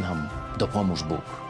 Nam dopomóż Bóg.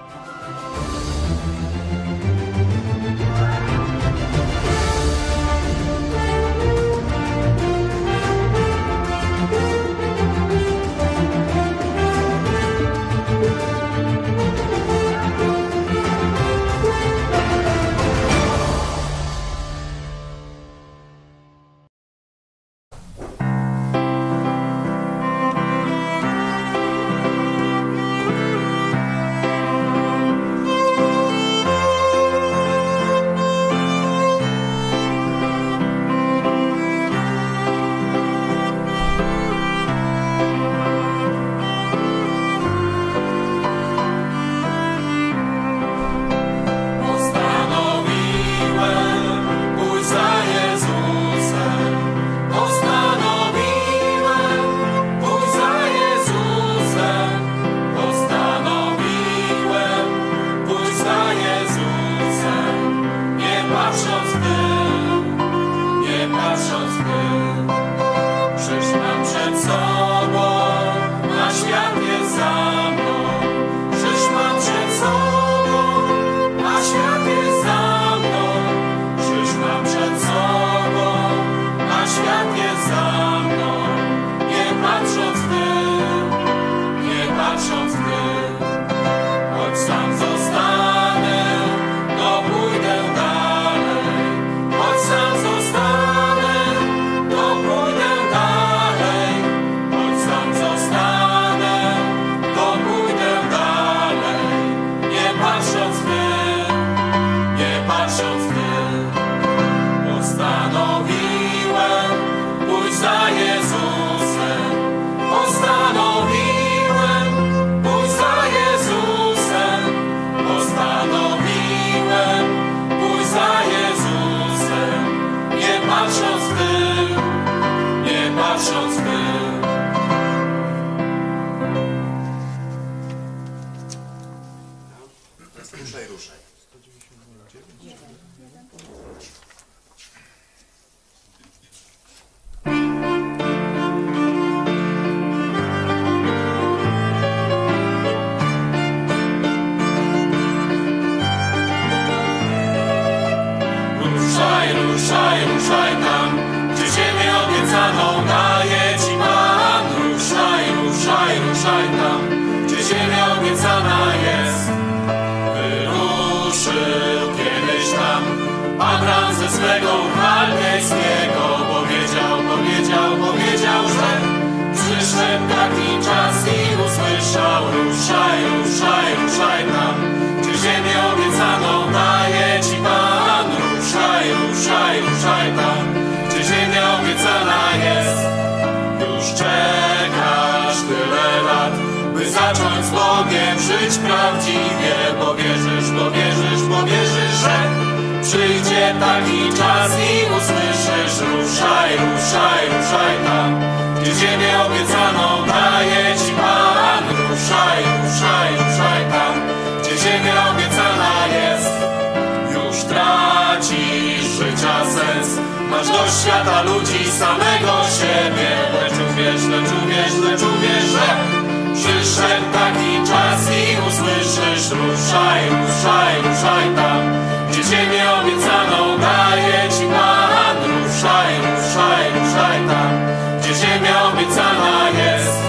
Ruszaj, ruszaj, ruszaj tam, gdzie ziemię obiecaną daje ci Pan. Ruszaj, ruszaj, ruszaj tam, gdzie ziemia obiecana jest.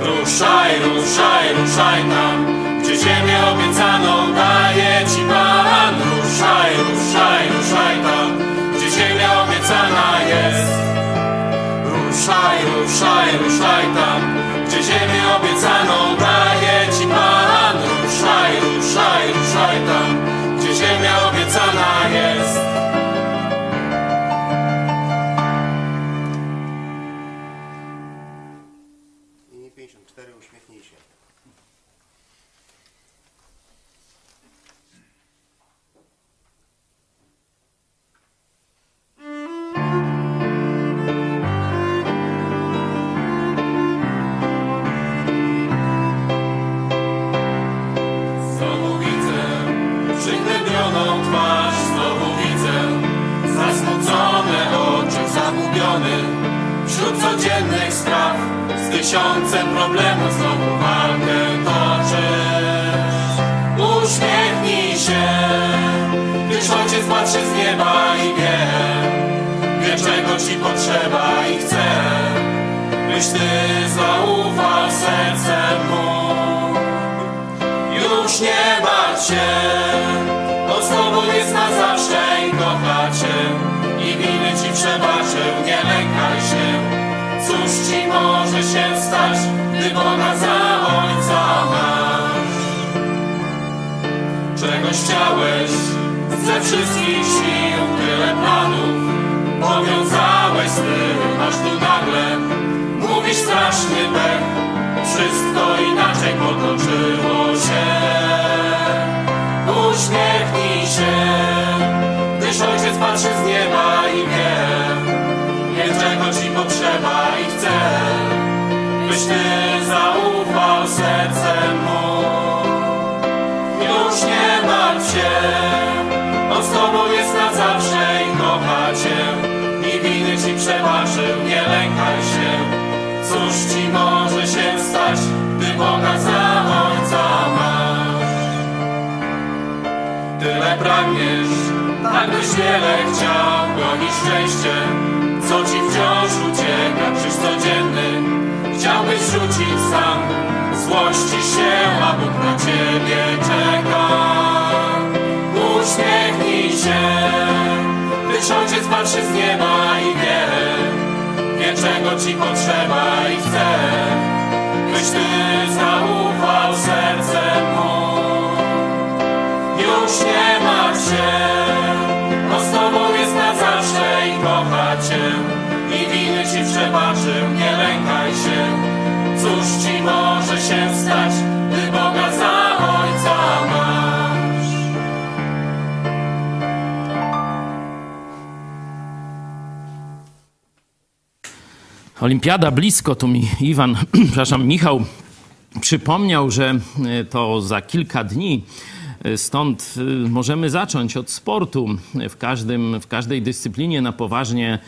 Ruszaj, ruszaj, ruszaj tam, gdzie ziemię obiecaną daje ci Pan. Ruszaj, ruszaj, ruszaj tam, gdzie ziemia obiecana jest. Ruszaj, ruszaj, ruszaj tam, ci potrzeba i chce, byś ty zaufał sercem mu. Już nie martw się, bo znowu jest na zawsze i kocha cię i winy ci przebaczył, nie lękaj się. Cóż ci może się stać, gdy Boga za ojca masz? Czegoś chciałeś ze wszystkich sił, tyle planów powiązałeś z tym, aż tu nagle mówisz straszny pech. Wszystko inaczej potoczyło się. Uśmiechnij się, gdyż ojciec patrzy z nieba i wie, wie czego ci potrzeba i chce, byś ty zaufał sercem mu. Już nie martw się, on z tobą jest ci nie lękaj się. Cóż ci może się stać, gdy Boga za ojca masz? Tyle pragniesz, tak byś wiele chciał, gonić szczęście, co ci wciąż ucieka, krzyż codzienny. Chciałbyś rzucić sam, złości się, a Bóg na ciebie czeka. Uśmiechnij się, gdyż ojciec patrzy z nieba i wie, wie czego ci potrzeba i chce, byś ty zaufał sercem mu. Już nie martw się, on z tobą jest na zawsze i kocha cię i winy ci przebaczył, nie lękaj się. Cóż ci może się stać, Olimpiada blisko, tu mi Iwan, przepraszam, Michał przypomniał, że e, to za kilka dni. E, Stąd e, możemy zacząć od sportu. W, każdym, w każdej dyscyplinie na poważnie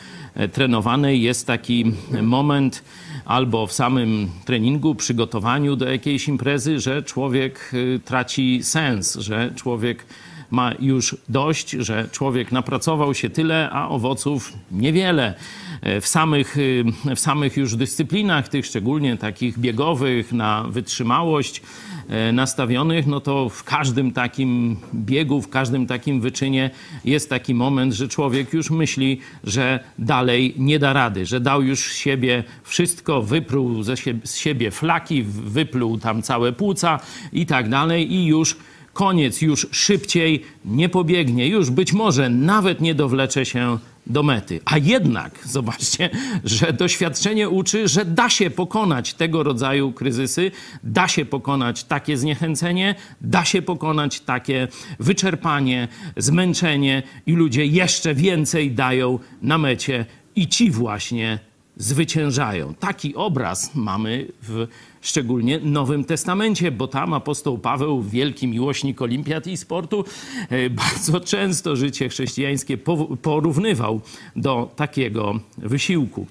trenowanej jest taki moment albo w samym treningu, przygotowaniu do jakiejś imprezy, że człowiek traci sens, że człowiek ma już dość, że człowiek napracował się tyle, a owoców niewiele. E, W samych, y, w samych już dyscyplinach, tych szczególnie takich biegowych, na wytrzymałość e, nastawionych, no to w każdym takim biegu, w każdym takim wyczynie jest taki moment, że człowiek już myśli, że dalej nie da rady, że dał już siebie wszystko, wypruł ze siebie, z siebie flaki, wypluł tam całe płuca i tak dalej i już koniec, już szybciej nie pobiegnie, już być może nawet nie dowlecze się do mety. A jednak, zobaczcie, że doświadczenie uczy, że da się pokonać tego rodzaju kryzysy, da się pokonać takie zniechęcenie, da się pokonać takie wyczerpanie, zmęczenie i ludzie jeszcze więcej dają na mecie i ci właśnie zwyciężają. Taki obraz mamy w szczególnie Nowym Testamencie, bo tam apostoł Paweł, wielki miłośnik olimpiad i sportu, e, bardzo często życie chrześcijańskie porównywał do takiego wysiłku.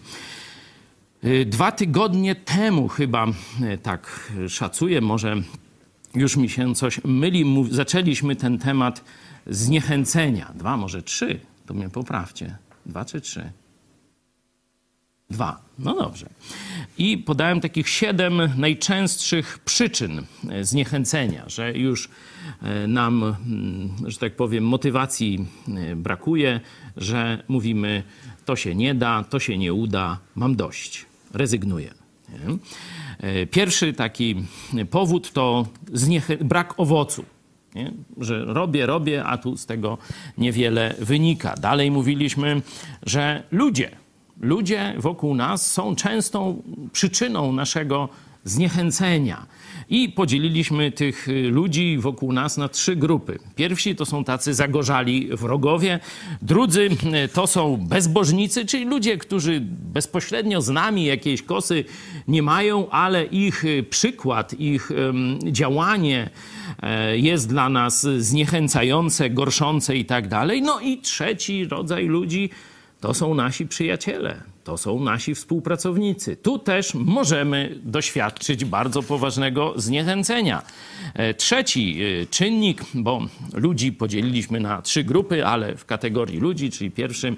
E, dwa tygodnie temu chyba, e, tak szacuję, może już mi się coś myli, zaczęliśmy ten temat zniechęcenia. Dwa, może trzy, to mnie poprawcie. Dwa czy trzy? Dwa. No dobrze. I podałem takich siedem najczęstszych przyczyn e, zniechęcenia, że już e, nam, mm, że tak powiem, motywacji e, brakuje, że mówimy, to się nie da, to się nie uda, mam dość, rezygnuję. Pierwszy taki powód to brak owocu. Nie? Że robię, robię, a tu z tego niewiele wynika. Dalej mówiliśmy, że ludzie ludzie wokół nas są częstą przyczyną naszego zniechęcenia. I podzieliliśmy tych y, ludzi wokół nas na trzy grupy. Pierwsi to są tacy zagorzali wrogowie, drudzy y, to są bezbożnicy, czyli ludzie, którzy bezpośrednio z nami jakiejś kosy nie mają, ale ich y, przykład, ich działanie e, jest dla nas zniechęcające, gorszące i tak dalej. No i trzeci rodzaj ludzi to są nasi przyjaciele, to są nasi współpracownicy. Tu też możemy doświadczyć bardzo poważnego zniechęcenia. E, trzeci e, czynnik, bo ludzi podzieliliśmy na trzy grupy, ale w kategorii ludzi, czyli pierwszy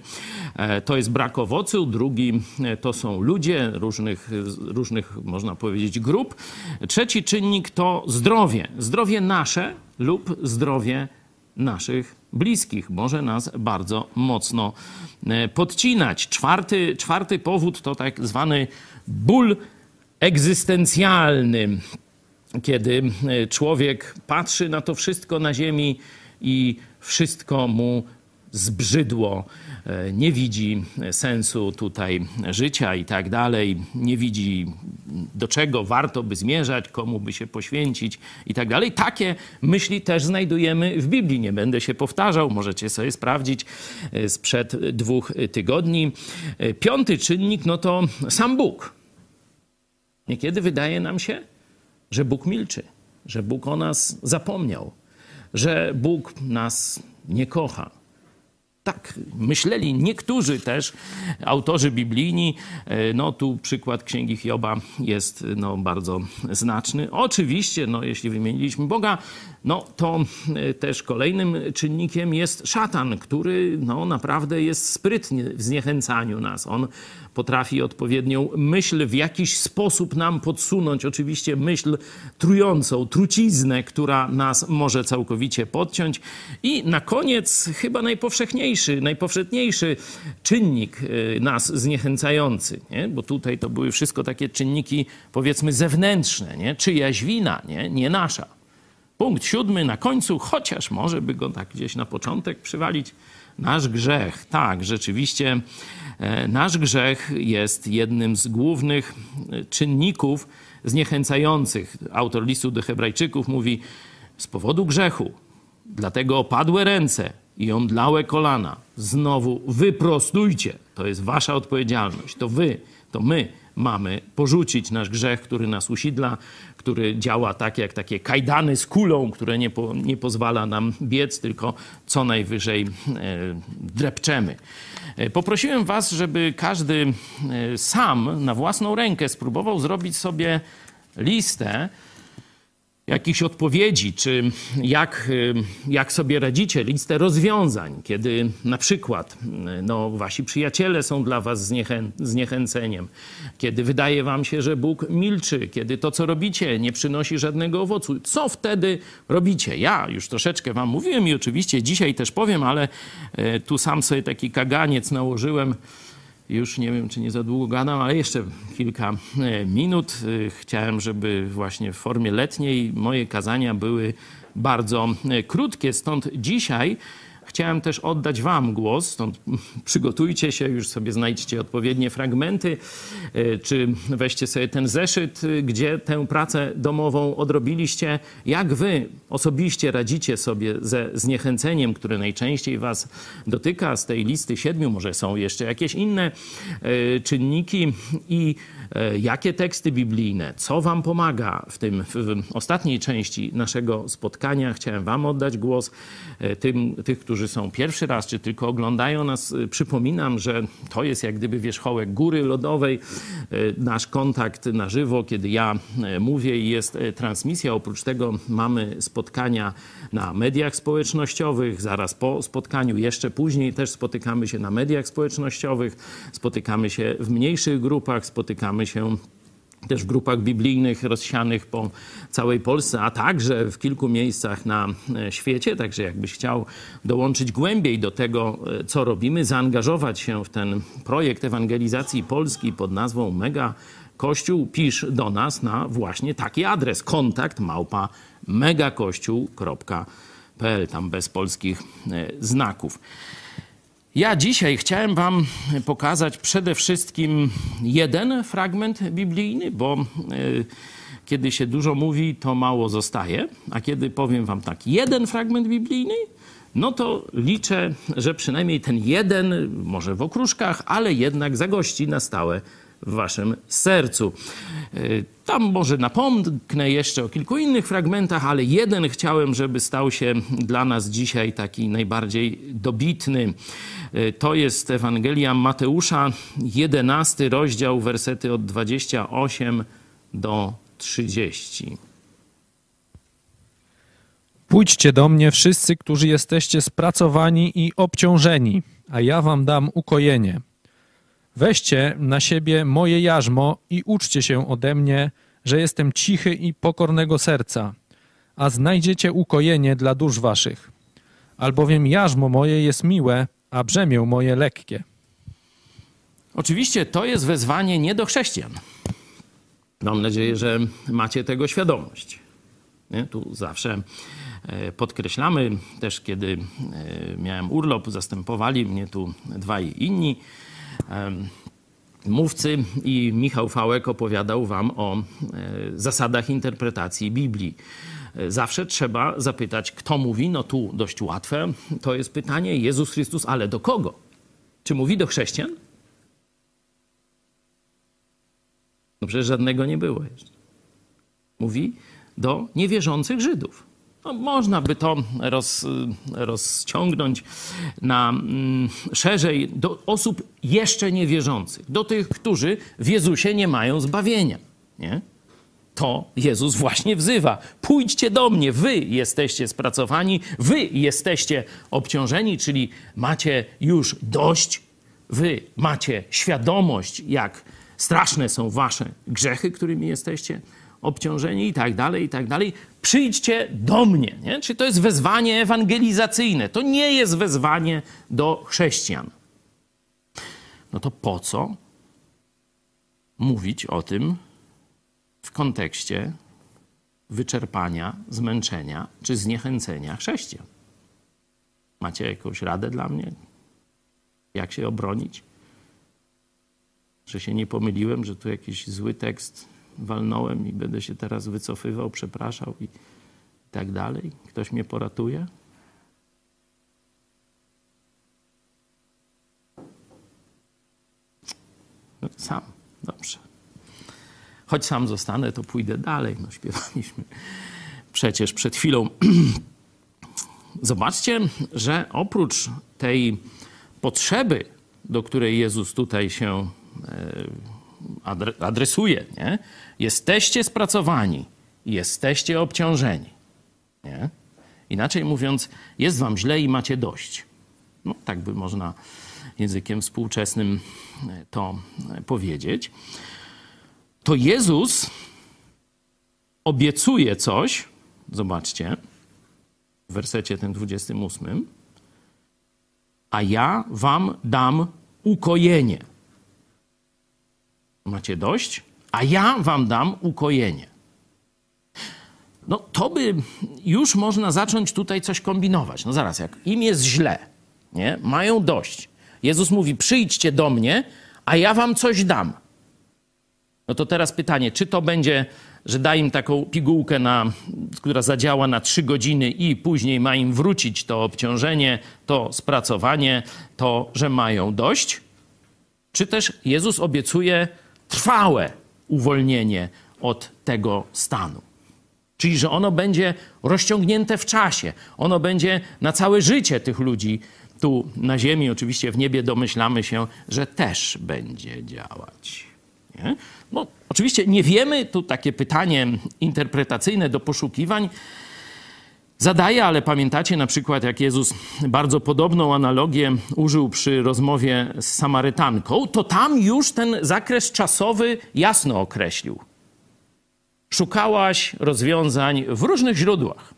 e, to jest brak owocu, drugi to są ludzie różnych, różnych można powiedzieć, grup. Trzeci czynnik to zdrowie. Zdrowie nasze lub zdrowie naszych bliskich. Może nas bardzo mocno e, podcinać. Czwarty, czwarty powód to tak zwany ból egzystencjalny, kiedy e, człowiek patrzy na to wszystko na ziemi i wszystko mu zbrzydło, nie widzi sensu tutaj życia i tak dalej, nie widzi do czego warto by zmierzać, komu by się poświęcić i tak dalej. Takie myśli też znajdujemy w Biblii. Nie będę się powtarzał, możecie sobie sprawdzić e, sprzed dwóch tygodni. E, piąty czynnik no to sam Bóg. Niekiedy wydaje nam się, że Bóg milczy, że Bóg o nas zapomniał, że Bóg nas nie kocha tak myśleli niektórzy też autorzy biblijni. E, no tu przykład Księgi Hioba jest no, bardzo znaczny. Oczywiście, no, jeśli wymieniliśmy Boga, no to e, też kolejnym czynnikiem jest szatan, który no, naprawdę jest sprytny w zniechęcaniu nas. On potrafi odpowiednią myśl w jakiś sposób nam podsunąć. Oczywiście myśl trującą, truciznę, która nas może całkowicie podciąć. I na koniec chyba najpowszechniejszy, najpowszechniejszy czynnik y, nas zniechęcający, nie? bo tutaj to były wszystko takie czynniki powiedzmy zewnętrzne, nie? czyjaś wina, nie, nie nasza. Punkt siódmy na końcu, chociaż może by go tak gdzieś na początek przywalić, nasz grzech. Tak, rzeczywiście nasz grzech jest jednym z głównych e, czynników zniechęcających. Autor listu do Hebrajczyków mówi: Z powodu grzechu, dlatego opadłe ręce i omdlałe kolana. Znowu wyprostujcie. To jest wasza odpowiedzialność. To wy, to my mamy porzucić nasz grzech, który nas usidla, który działa tak jak takie kajdany z kulą, które nie, po, nie pozwala nam biec, tylko co najwyżej e, drepczemy. E, poprosiłem Was, żeby każdy e, sam na własną rękę spróbował zrobić sobie listę jakichś odpowiedzi, czy jak, y, jak sobie radzicie, listę rozwiązań, kiedy na przykład y, no, wasi przyjaciele są dla was zniechę, zniechęceniem, kiedy wydaje wam się, że Bóg milczy, kiedy to, co robicie, nie przynosi żadnego owocu. Co wtedy robicie? Ja już troszeczkę wam mówiłem i oczywiście dzisiaj też powiem, ale y, tu sam sobie taki kaganiec nałożyłem już nie wiem, czy nie za długo gadam, ale jeszcze kilka e, minut. E, chciałem, żeby właśnie w formie letniej moje kazania były bardzo e, krótkie, stąd dzisiaj chciałem też oddać Wam głos, stąd przygotujcie się, już sobie znajdźcie odpowiednie fragmenty, e, czy weźcie sobie ten zeszyt, e, gdzie tę pracę domową odrobiliście. Jak Wy osobiście radzicie sobie ze zniechęceniem, które najczęściej Was dotyka z tej listy siedmiu, może są jeszcze jakieś inne e, czynniki i jakie teksty biblijne, co Wam pomaga w tym w ostatniej części naszego spotkania. Chciałem Wam oddać głos. Tym, tych, którzy są pierwszy raz, czy tylko oglądają nas, przypominam, że to jest jak gdyby wierzchołek góry lodowej. Nasz kontakt na żywo, kiedy ja mówię i jest transmisja. Oprócz tego mamy spotkania na mediach społecznościowych. Zaraz po spotkaniu, jeszcze później też spotykamy się na mediach społecznościowych. Spotykamy się w mniejszych grupach, spotykamy się też w grupach biblijnych rozsianych po całej Polsce, a także w kilku miejscach na e, świecie. Także jakbyś chciał dołączyć głębiej do tego, e, co robimy, zaangażować się w ten projekt ewangelizacji Polski pod nazwą Mega Kościół, pisz do nas na właśnie taki adres kontakt małpa megakościół.pl, tam bez polskich e, znaków. Ja dzisiaj chciałem Wam pokazać przede wszystkim jeden fragment biblijny, bo e, kiedy się dużo mówi, to mało zostaje. A kiedy powiem Wam tak, jeden fragment biblijny, no to liczę, że przynajmniej ten jeden, może w okruszkach, ale jednak zagości na stałe w waszym sercu. E, tam może napomknę jeszcze o kilku innych fragmentach, ale jeden chciałem, żeby stał się dla nas dzisiaj taki najbardziej dobitny. E, to jest Ewangelia Mateusza, 11 rozdział, wersety od 28 do 30. Pójdźcie do mnie wszyscy, którzy jesteście spracowani i obciążeni, a ja wam dam ukojenie. Weźcie na siebie moje jarzmo i uczcie się ode mnie, że jestem cichy i pokornego serca, a znajdziecie ukojenie dla dusz waszych. Albowiem jarzmo moje jest miłe, a brzemię moje lekkie. Oczywiście to jest wezwanie nie do chrześcijan. Mam nadzieję, że macie tego świadomość. Nie? Tu zawsze e, podkreślamy, też kiedy e, miałem urlop, zastępowali mnie tu dwaj inni mówcy i Michał Fałek opowiadał wam o e, zasadach interpretacji Biblii. E, zawsze trzeba zapytać, kto mówi. No tu dość łatwe. To jest pytanie Jezus Chrystus, ale do kogo? Czy mówi do chrześcijan? No przecież żadnego nie było jeszcze. Mówi do niewierzących Żydów. No, można by to roz, rozciągnąć na mm, szerzej do osób jeszcze niewierzących, do tych, którzy w Jezusie nie mają zbawienia. Nie? To Jezus właśnie wzywa. Pójdźcie do mnie, wy jesteście spracowani, wy jesteście obciążeni, czyli macie już dość, wy macie świadomość, jak straszne są wasze grzechy, którymi jesteście obciążeni i tak dalej, i tak dalej. Przyjdźcie do mnie. Nie? To jest wezwanie ewangelizacyjne? To nie jest wezwanie do chrześcijan. No to po co mówić o tym w kontekście wyczerpania, zmęczenia czy zniechęcenia chrześcijan? Macie jakąś radę dla mnie? Jak się obronić? Że się nie pomyliłem, że tu jakiś zły tekst walnąłem i będę się teraz wycofywał, przepraszał i tak dalej. Ktoś mnie poratuje? No, sam, dobrze. Choć sam zostanę, to pójdę dalej. No, śpiewaliśmy przecież przed chwilą. Zobaczcie, że oprócz tej potrzeby, do której Jezus tutaj się e, adresuje, nie? Jesteście spracowani, jesteście obciążeni. Nie? Inaczej mówiąc, jest wam źle i macie dość. No, tak by można językiem współczesnym e, to e, powiedzieć. To Jezus obiecuje coś, zobaczcie, w wersecie tym 28, a ja wam dam ukojenie. Macie dość? a ja wam dam ukojenie. no to by już można zacząć tutaj coś kombinować. No zaraz, jak im jest źle, nie? mają dość. Jezus mówi: przyjdźcie do mnie, a ja wam coś dam. No to teraz pytanie, czy to będzie, że da im taką pigułkę, na, która zadziała na trzy godziny i później ma im wrócić to obciążenie, to spracowanie, to, że mają dość? Czy też Jezus obiecuje trwałe uwolnienie od tego stanu? Czyli, że ono będzie rozciągnięte w czasie, ono będzie na całe życie tych ludzi tu na ziemi, oczywiście w niebie domyślamy się, że też będzie działać. Nie? No, oczywiście nie wiemy, tu takie pytanie interpretacyjne do poszukiwań zadaje, ale pamiętacie na przykład, jak Jezus bardzo podobną analogię użył przy rozmowie z Samarytanką, to tam już ten zakres czasowy jasno określił. Szukałaś rozwiązań w różnych źródłach.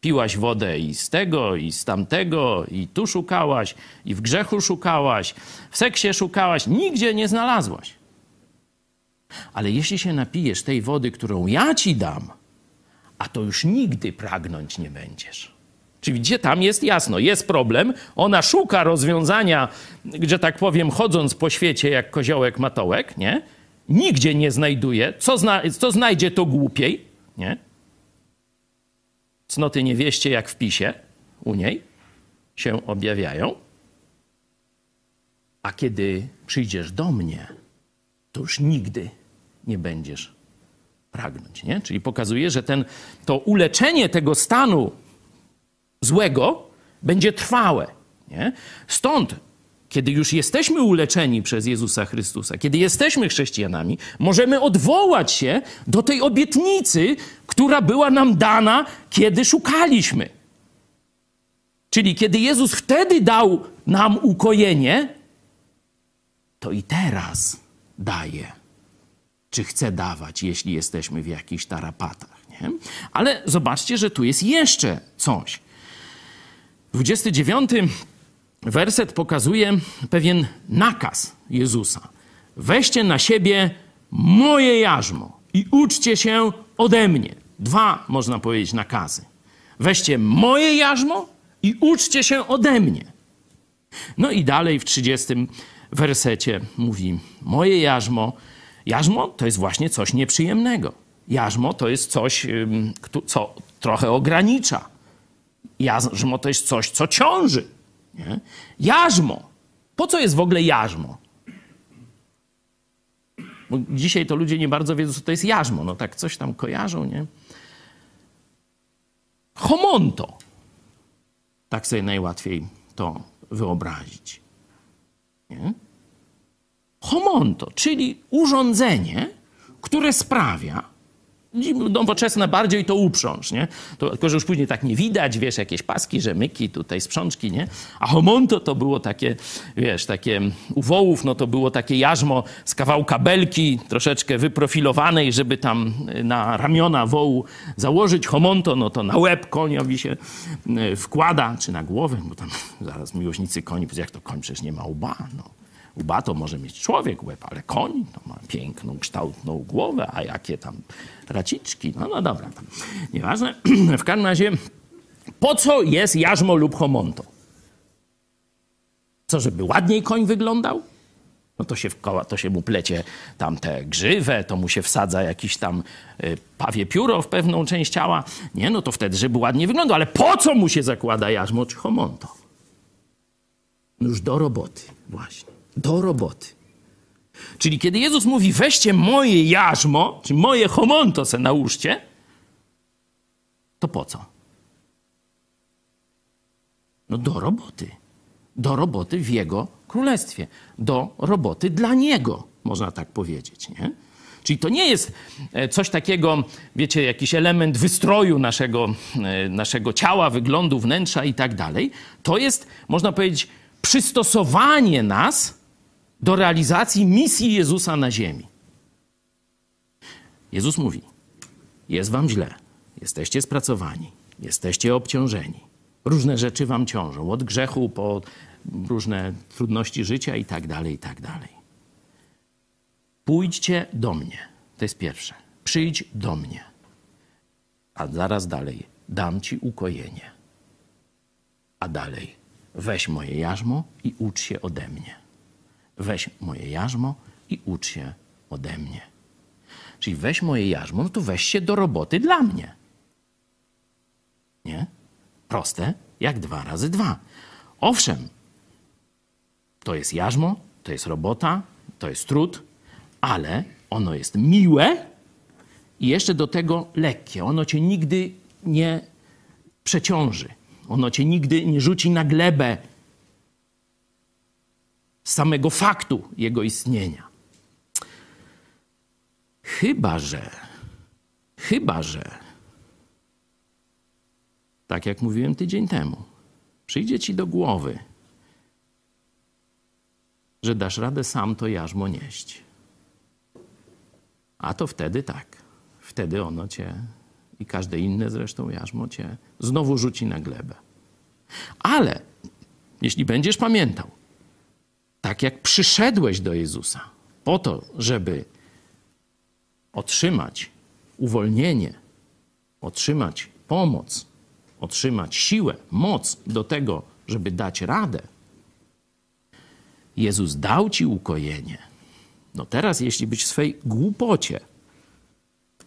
Piłaś wodę i z tego, i z tamtego, i tu szukałaś, i w grzechu szukałaś, w seksie szukałaś, nigdzie nie znalazłaś. Ale jeśli się napijesz tej wody, którą ja ci dam, a to już nigdy pragnąć nie będziesz. Czyli gdzie tam jest jasno, jest problem, ona szuka rozwiązania, że tak powiem, chodząc po świecie jak koziołek matołek, nie? Nigdzie nie znajduje. Co, zna, co znajdzie, to głupiej, nie? Cnoty niewieście jak w pisie u niej się objawiają. A kiedy przyjdziesz do mnie, to już nigdy nie będziesz pragnąć. Nie? Czyli pokazuje, że ten, to uleczenie tego stanu złego będzie trwałe. Nie? Stąd, kiedy już jesteśmy uleczeni przez Jezusa Chrystusa, kiedy jesteśmy chrześcijanami, możemy odwołać się do tej obietnicy, która była nam dana, kiedy szukaliśmy. Czyli kiedy Jezus wtedy dał nam ukojenie, to i teraz daje czy chce dawać, jeśli jesteśmy w jakichś tarapatach. Nie? Ale zobaczcie, że tu jest jeszcze coś. 29 werset pokazuje pewien nakaz Jezusa. Weźcie na siebie moje jarzmo i uczcie się ode mnie. Dwa, można powiedzieć, nakazy. Weźcie moje jarzmo i uczcie się ode mnie. No i dalej w 30 wersecie mówi: Moje jarzmo Jarzmo to jest właśnie coś nieprzyjemnego. Jarzmo to jest coś, co trochę ogranicza. Jarzmo to jest coś, co ciąży. Nie? Jarzmo. Po co jest w ogóle jarzmo? Bo dzisiaj to ludzie nie bardzo wiedzą, co to jest jarzmo. No tak coś tam kojarzą, nie? Homonto. Tak sobie najłatwiej to wyobrazić. Nie? Homonto, czyli urządzenie, które sprawia, nowoczesne bardziej to uprząż, nie? To, tylko, że już później tak nie widać, wiesz, jakieś paski, rzemyki, tutaj sprzączki, nie? A homonto to było takie, wiesz, takie u wołów, no to było takie jarzmo z kawałka belki, troszeczkę wyprofilowanej, żeby tam na ramiona wołu założyć. Homonto, no to na łeb koniowi się e, wkłada, czy na głowę, bo tam zaraz miłośnicy koni, jak to koń przecież nie ma łba, no. Łba to może mieć człowiek łeb, ale koń to ma piękną, kształtną głowę, a jakie tam raciczki. No, no dobra, nieważne. W każdym razie, po co jest jarzmo lub homonto? Co, żeby ładniej koń wyglądał? No to się, to się mu plecie tam te grzywę, to mu się wsadza jakiś tam y, pawie pióro w pewną część ciała. Nie, no to wtedy, żeby ładnie wyglądał. Ale po co mu się zakłada jarzmo czy homonto? No już do roboty, właśnie do roboty. Czyli kiedy Jezus mówi, weźcie moje jarzmo, czy moje homonto se nałóżcie, to po co? No do roboty. Do roboty w Jego królestwie. Do roboty dla Niego, można tak powiedzieć, nie? Czyli to nie jest e, coś takiego, wiecie, jakiś element wystroju naszego, e, naszego ciała, wyglądu, wnętrza i tak dalej. To jest, można powiedzieć, przystosowanie nas do realizacji misji Jezusa na ziemi. Jezus mówi: Jest wam źle, jesteście spracowani, jesteście obciążeni. Różne rzeczy wam ciążą, od grzechu po różne trudności życia i tak dalej, i tak dalej. Pójdźcie do mnie. To jest pierwsze. Przyjdź do mnie. A zaraz dalej, dam ci ukojenie. A dalej, weź moje jarzmo i ucz się ode mnie. Weź moje jarzmo i ucz się ode mnie. Czyli weź moje jarzmo, no to weź się do roboty dla mnie. Nie? Proste jak dwa razy dwa. Owszem, to jest jarzmo, to jest robota, to jest trud, ale ono jest miłe i jeszcze do tego lekkie. Ono cię nigdy nie przeciąży. Ono cię nigdy nie rzuci na glebę samego faktu jego istnienia. Chyba, że, chyba, że, tak jak mówiłem tydzień temu, przyjdzie ci do głowy, że dasz radę sam to jarzmo nieść. A to wtedy tak. Wtedy ono cię i każde inne zresztą jarzmo cię znowu rzuci na glebę. Ale jeśli będziesz pamiętał, tak jak przyszedłeś do Jezusa po to, żeby otrzymać uwolnienie, otrzymać pomoc, otrzymać siłę, moc do tego, żeby dać radę, Jezus dał ci ukojenie. No teraz, jeśli byś w swej głupocie,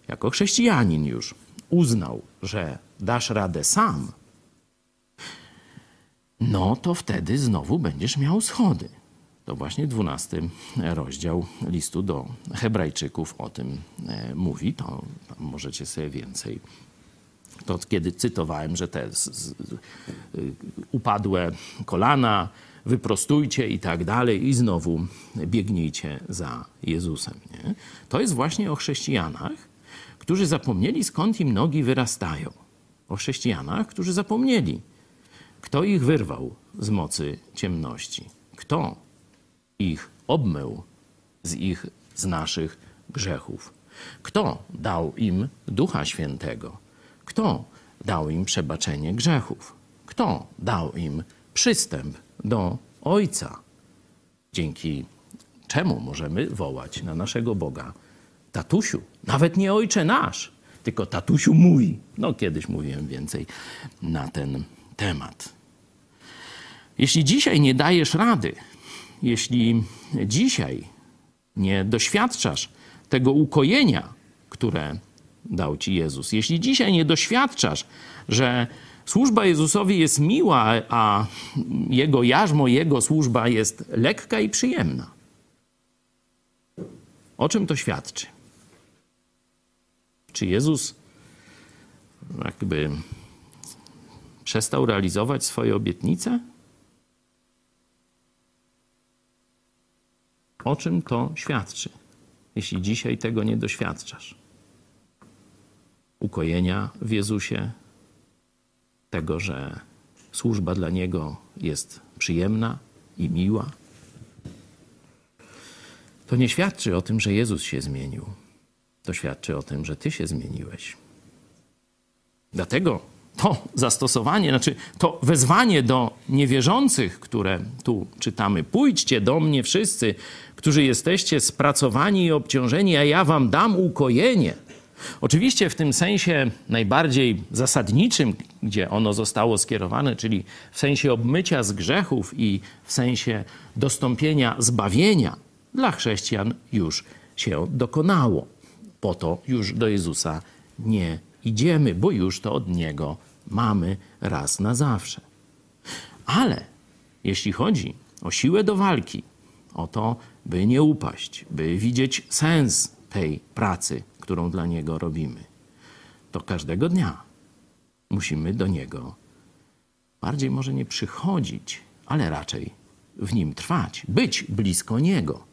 jako chrześcijanin już, uznał, że dasz radę sam, no to wtedy znowu będziesz miał schody. To właśnie dwunasty rozdział listu do Hebrajczyków o tym e, mówi. To możecie sobie więcej. To kiedy cytowałem, że te y, upadłe kolana, wyprostujcie i tak dalej, i znowu biegnijcie za Jezusem. Nie? To jest właśnie o chrześcijanach, którzy zapomnieli skąd im nogi wyrastają. O chrześcijanach, którzy zapomnieli, kto ich wyrwał z mocy ciemności, kto ich obmył z ich, z naszych grzechów. Kto dał im Ducha Świętego? Kto dał im przebaczenie grzechów? Kto dał im przystęp do Ojca? Dzięki czemu możemy wołać na naszego Boga tatusiu? Nawet nie ojcze nasz, tylko tatusiu mój. No, kiedyś mówiłem więcej na ten temat. Jeśli dzisiaj nie dajesz rady, jeśli dzisiaj nie doświadczasz tego ukojenia, które dał ci Jezus, jeśli dzisiaj nie doświadczasz, że służba Jezusowi jest miła, a jego jarzmo, jego służba jest lekka i przyjemna, o czym to świadczy? Czy Jezus jakby przestał realizować swoje obietnice? O czym to świadczy, jeśli dzisiaj tego nie doświadczasz? Ukojenia w Jezusie, tego, że służba dla Niego jest przyjemna i miła. To nie świadczy o tym, że Jezus się zmienił. To świadczy o tym, że Ty się zmieniłeś. Dlatego to zastosowanie, znaczy to wezwanie do niewierzących, które tu czytamy: Pójdźcie do mnie wszyscy, którzy jesteście spracowani i obciążeni, a ja wam dam ukojenie. Oczywiście w tym sensie najbardziej zasadniczym, gdzie ono zostało skierowane, czyli w sensie obmycia z grzechów i w sensie dostąpienia zbawienia, dla chrześcijan już się dokonało. Po to już do Jezusa nie idziemy, bo już to od Niego mamy raz na zawsze. Ale jeśli chodzi o siłę do walki, o to, by nie upaść, by widzieć sens tej pracy, którą dla Niego robimy, to każdego dnia musimy do Niego bardziej może nie przychodzić, ale raczej w Nim trwać, być blisko Niego.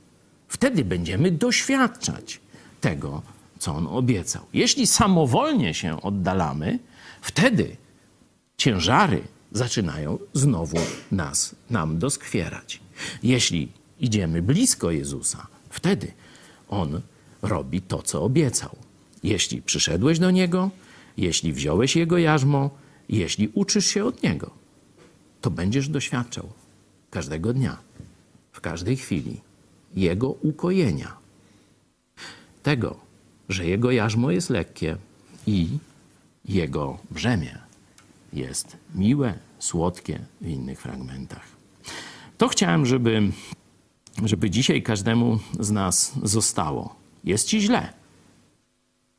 Wtedy będziemy doświadczać tego, co On obiecał. Jeśli samowolnie się oddalamy, wtedy ciężary zaczynają znowu nas, nam doskwierać. Jeśli idziemy blisko Jezusa, wtedy On robi to, co obiecał. Jeśli przyszedłeś do Niego, jeśli wziąłeś Jego jarzmo, jeśli uczysz się od Niego, to będziesz doświadczał każdego dnia, w każdej chwili Jego ukojenia. Tego, że Jego jarzmo jest lekkie i Jego brzemię jest miłe, słodkie w innych fragmentach. To chciałem, żeby, żeby dzisiaj każdemu z nas zostało. Jest ci źle.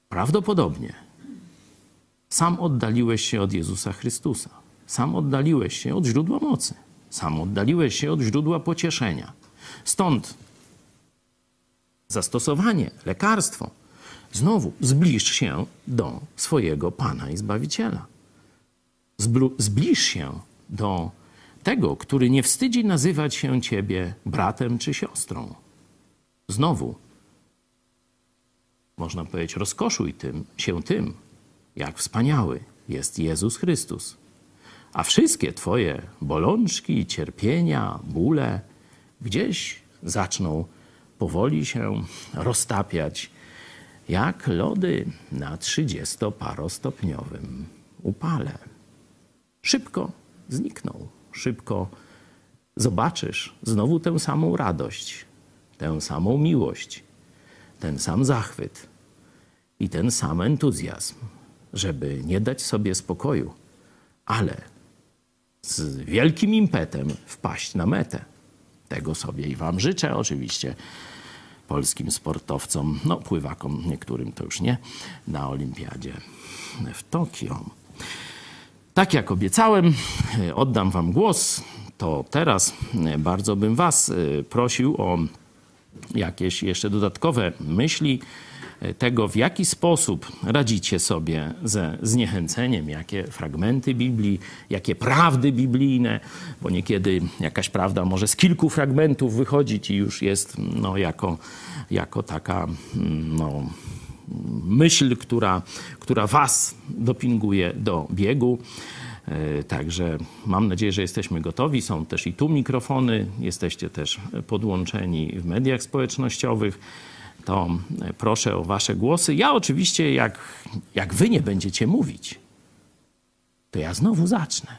Prawdopodobnie. Sam oddaliłeś się od Jezusa Chrystusa. Sam oddaliłeś się od źródła mocy. Sam oddaliłeś się od źródła pocieszenia. Stąd zastosowanie, lekarstwo. Znowu zbliż się do swojego Pana i Zbawiciela. Zblu- zbliż się do tego, który nie wstydzi nazywać się ciebie bratem czy siostrą. Znowu, można powiedzieć, rozkoszuj tym, się tym, jak wspaniały jest Jezus Chrystus. A wszystkie Twoje bolączki, cierpienia, bóle gdzieś zaczną powoli się roztapiać, jak lody na trzydziestoparostopniowym upale. Szybko znikną, szybko zobaczysz znowu tę samą radość, tę samą miłość, ten sam zachwyt i ten sam entuzjazm, żeby nie dać sobie spokoju, ale z wielkim impetem wpaść na metę. Tego sobie i Wam życzę, oczywiście polskim sportowcom, no pływakom niektórym to już nie, na Olimpiadzie w Tokio. Tak jak obiecałem, e, oddam Wam głos. To teraz e, bardzo bym Was e, prosił o jakieś jeszcze dodatkowe myśli tego, w jaki sposób radzicie sobie ze zniechęceniem, jakie fragmenty Biblii, jakie prawdy biblijne, bo niekiedy jakaś prawda może z kilku fragmentów wychodzić i już jest no, jako, jako taka mm, no, myśl, która, która was dopinguje do biegu. E, Także mam nadzieję, że jesteśmy gotowi. Są też i tu mikrofony, jesteście też podłączeni w mediach społecznościowych. To e, proszę o Wasze głosy. Ja oczywiście, jak, jak Wy nie będziecie mówić, to ja znowu zacznę.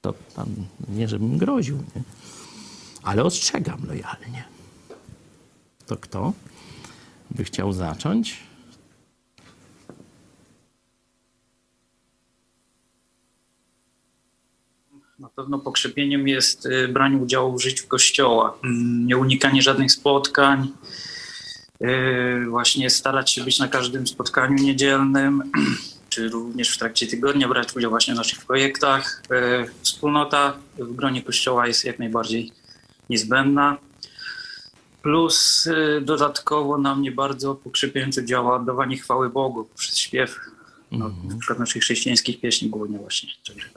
To tam nie, żebym groził, nie? ale ostrzegam lojalnie. To kto by chciał zacząć? Na pewno pokrzepieniem jest y, branie udziału w życiu kościoła, Mm, nie unikanie żadnych spotkań, właśnie starać się być na każdym spotkaniu niedzielnym, czy również w trakcie tygodnia brać udział właśnie w naszych projektach. Y, Wspólnota w gronie kościoła jest jak najbardziej niezbędna. Plus y, dodatkowo na mnie bardzo pokrzepiająco działa oddawanie chwały Bogu przez śpiew, no, na przykład naszych chrześcijańskich pieśni głównie właśnie. Także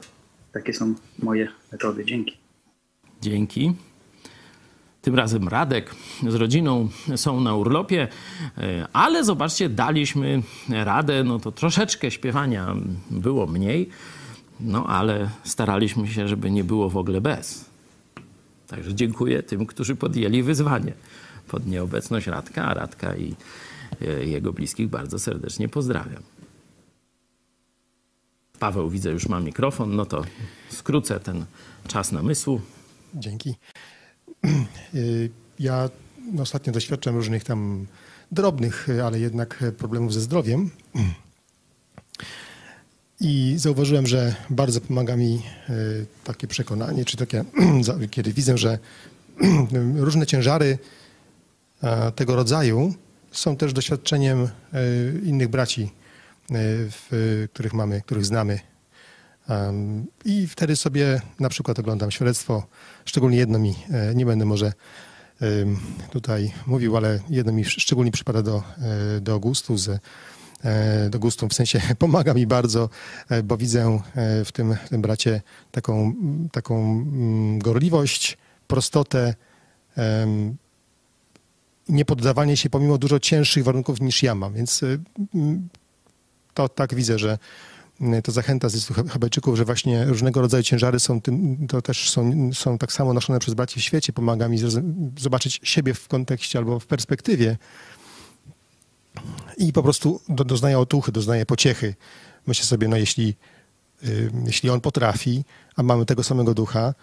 takie są moje metody. Dzięki. Dzięki. Tym razem Radek z rodziną są na urlopie, e, ale zobaczcie, daliśmy radę. No to troszeczkę śpiewania było mniej, no ale staraliśmy się, żeby nie było w ogóle bez. Także dziękuję tym, którzy podjęli wyzwanie pod nieobecność Radka, a Radka i e, jego bliskich bardzo serdecznie pozdrawiam. Paweł, widzę, już ma mikrofon, no to skrócę ten czas namysłu. Dzięki. Y, Ja ostatnio doświadczam różnych tam drobnych, ale jednak problemów ze zdrowiem. I zauważyłem, że bardzo pomaga mi y, takie przekonanie, czy takie, kiedy widzę, że różne ciężary tego rodzaju są też doświadczeniem e, innych braci, których mamy, których znamy. I wtedy sobie na przykład oglądam świadectwo, szczególnie jedno mi, e, nie będę może tutaj mówił, ale jedno mi sz- szczególnie przypada do, e, do gustu, z, e, do gustu, w sensie pomaga mi bardzo, bo widzę w tym, w tym bracie taką, taką gorliwość, prostotę, niepoddawanie się pomimo dużo cięższych warunków niż ja mam, więc to tak widzę, że to zachęta z Hebejczyków, że właśnie różnego rodzaju ciężary są tym, to też są, są tak samo noszone przez braci w świecie. Pomaga mi zobaczyć siebie w kontekście albo w perspektywie i po prostu do, doznaję otuchy, doznaję pociechy. Myślę sobie, no jeśli, y, jeśli on potrafi, a mamy tego samego ducha,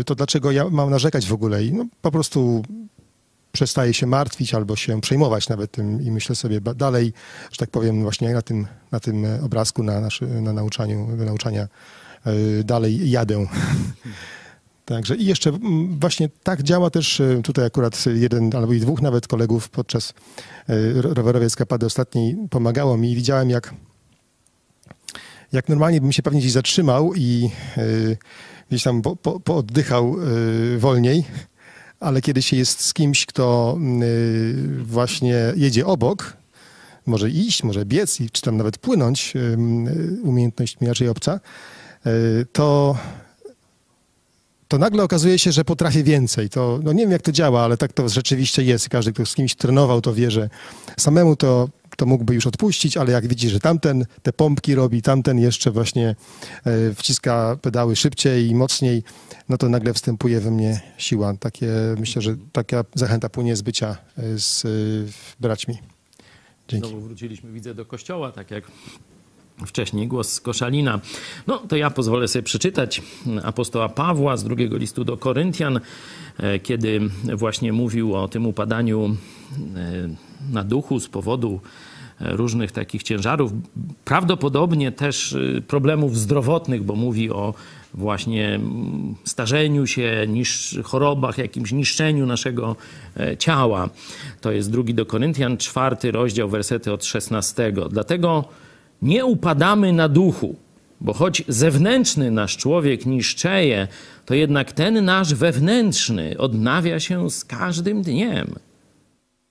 y, to dlaczego ja mam narzekać w ogóle? I no, po prostu przestaję się martwić albo się przejmować nawet tym i myślę sobie dalej, że tak powiem, właśnie na tym, na tym e, obrazku, na, naszy, na nauczaniu, nauczania e, dalej jadę. Także i jeszcze właśnie tak działa też e, tutaj akurat jeden albo i dwóch nawet kolegów podczas ro- rowerowej eskapady ostatniej pomagało mi i widziałem jak jak normalnie bym się pewnie gdzieś zatrzymał i gdzieś tam po, po, pooddychał wolniej, ale kiedy się jest z kimś, kto y, właśnie jedzie obok, może iść, może biec, czy tam nawet płynąć, y, umiejętność mi raczej obca, y, to to nagle okazuje się, że potrafię więcej. To, no nie wiem, jak to działa, ale tak to rzeczywiście jest. Każdy, kto z kimś trenował, to wie, że samemu to, to mógłby już odpuścić, ale jak widzi, że tamten te pompki robi, tamten jeszcze właśnie e, wciska pedały szybciej i mocniej, no to nagle wstępuje we mnie siła. Takie, myślę, że taka zachęta płynie z bycia e, z e, braćmi. Dzięki. Znowu wróciliśmy, widzę, do kościoła, tak jak wcześniej, głos z Koszalina. No to ja pozwolę sobie przeczytać apostoła Pawła z drugiego listu do Koryntian, kiedy właśnie mówił o tym upadaniu na duchu z powodu różnych takich ciężarów, prawdopodobnie też e, problemów zdrowotnych, bo mówi o właśnie mm, starzeniu się, niż, chorobach, jakimś niszczeniu naszego e, ciała. To jest drugi do Koryntian, czwarty rozdział, wersety od 16. Dlatego nie upadamy na duchu, bo choć zewnętrzny nasz człowiek niszczeje, to jednak ten nasz wewnętrzny odnawia się z każdym dniem.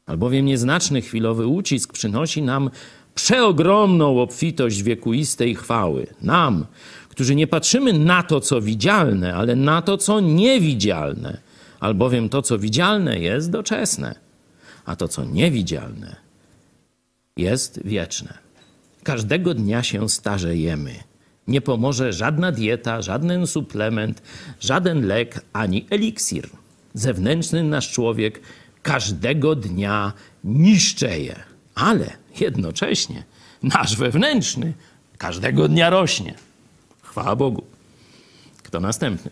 Albowiem nieznaczny chwilowy ucisk przynosi nam przeogromną obfitość wiekuistej chwały. Nam, którzy nie patrzymy na to, co widzialne, ale na to, co niewidzialne. Albowiem to, co widzialne, jest doczesne, a to, co niewidzialne, jest wieczne. Każdego dnia się starzejemy. Nie pomoże żadna dieta, żaden suplement, żaden lek ani eliksir. Zewnętrzny nasz człowiek każdego dnia niszczeje, ale jednocześnie nasz wewnętrzny każdego dnia rośnie. Chwała Bogu. Kto następny?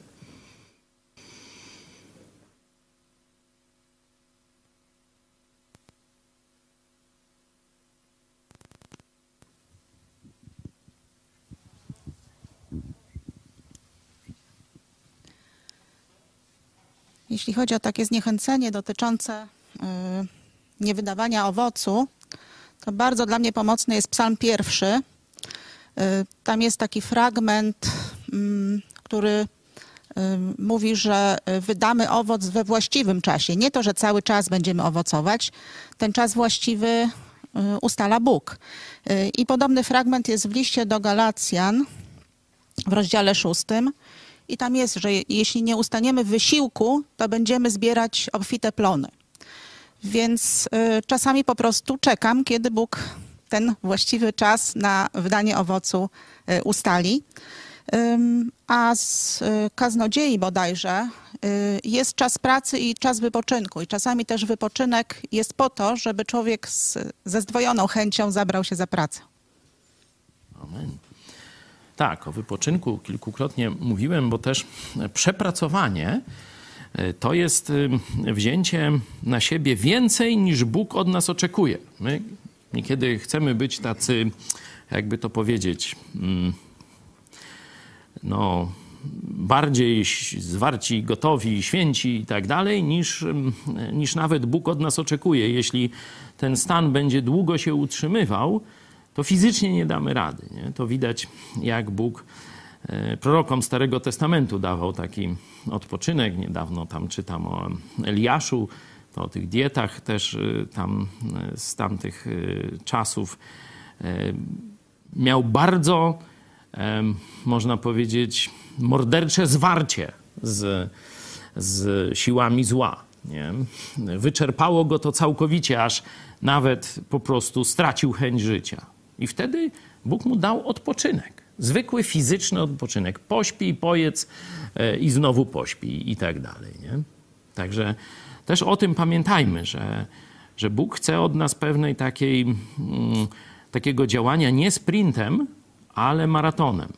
Jeśli chodzi o takie zniechęcenie dotyczące y, niewydawania owocu, to bardzo dla mnie pomocny jest Psalm pierwszy. Y, Tam jest taki fragment, mm, który y, mówi, że wydamy owoc we właściwym czasie. Nie to, że cały czas będziemy owocować. Ten czas właściwy ustala Bóg. I podobny fragment jest w liście do Galacjan w rozdziale szóstym. I tam jest, że je- jeśli nie ustaniemy w wysiłku, to będziemy zbierać obfite plony. Więc y, czasami po prostu czekam, kiedy Bóg ten właściwy czas na wydanie owocu y, ustali. A z y, kaznodziei bodajże jest czas pracy i czas wypoczynku. I czasami też wypoczynek jest po to, żeby człowiek z, ze zdwojoną chęcią zabrał się za pracę. Amen. Tak, o wypoczynku kilkukrotnie mówiłem, bo też przepracowanie e, to jest e, wzięcie na siebie więcej niż Bóg od nas oczekuje. My niekiedy chcemy być tacy, jakby to powiedzieć, mm, no, bardziej zwarci, gotowi, święci i tak dalej, niż, mm, niż nawet Bóg od nas oczekuje. Jeśli ten stan będzie długo się utrzymywał, to fizycznie nie damy rady. Nie? To widać, jak Bóg e, prorokom Starego Testamentu dawał taki odpoczynek. Niedawno tam czytam o Eliaszu, to o tych dietach też e, tam e, z tamtych czasów. Miał bardzo, można powiedzieć, mordercze zwarcie z, z siłami zła. Nie? Wyczerpało go to całkowicie, aż nawet po prostu stracił chęć życia. I wtedy Bóg mu dał odpoczynek. Zwykły fizyczny odpoczynek. Pośpi, pojedz e, i znowu pośpi i tak dalej. Nie? Także też o tym pamiętajmy, że, że Bóg chce od nas pewnej takiej, mm, takiego działania nie sprintem, ale maratonem.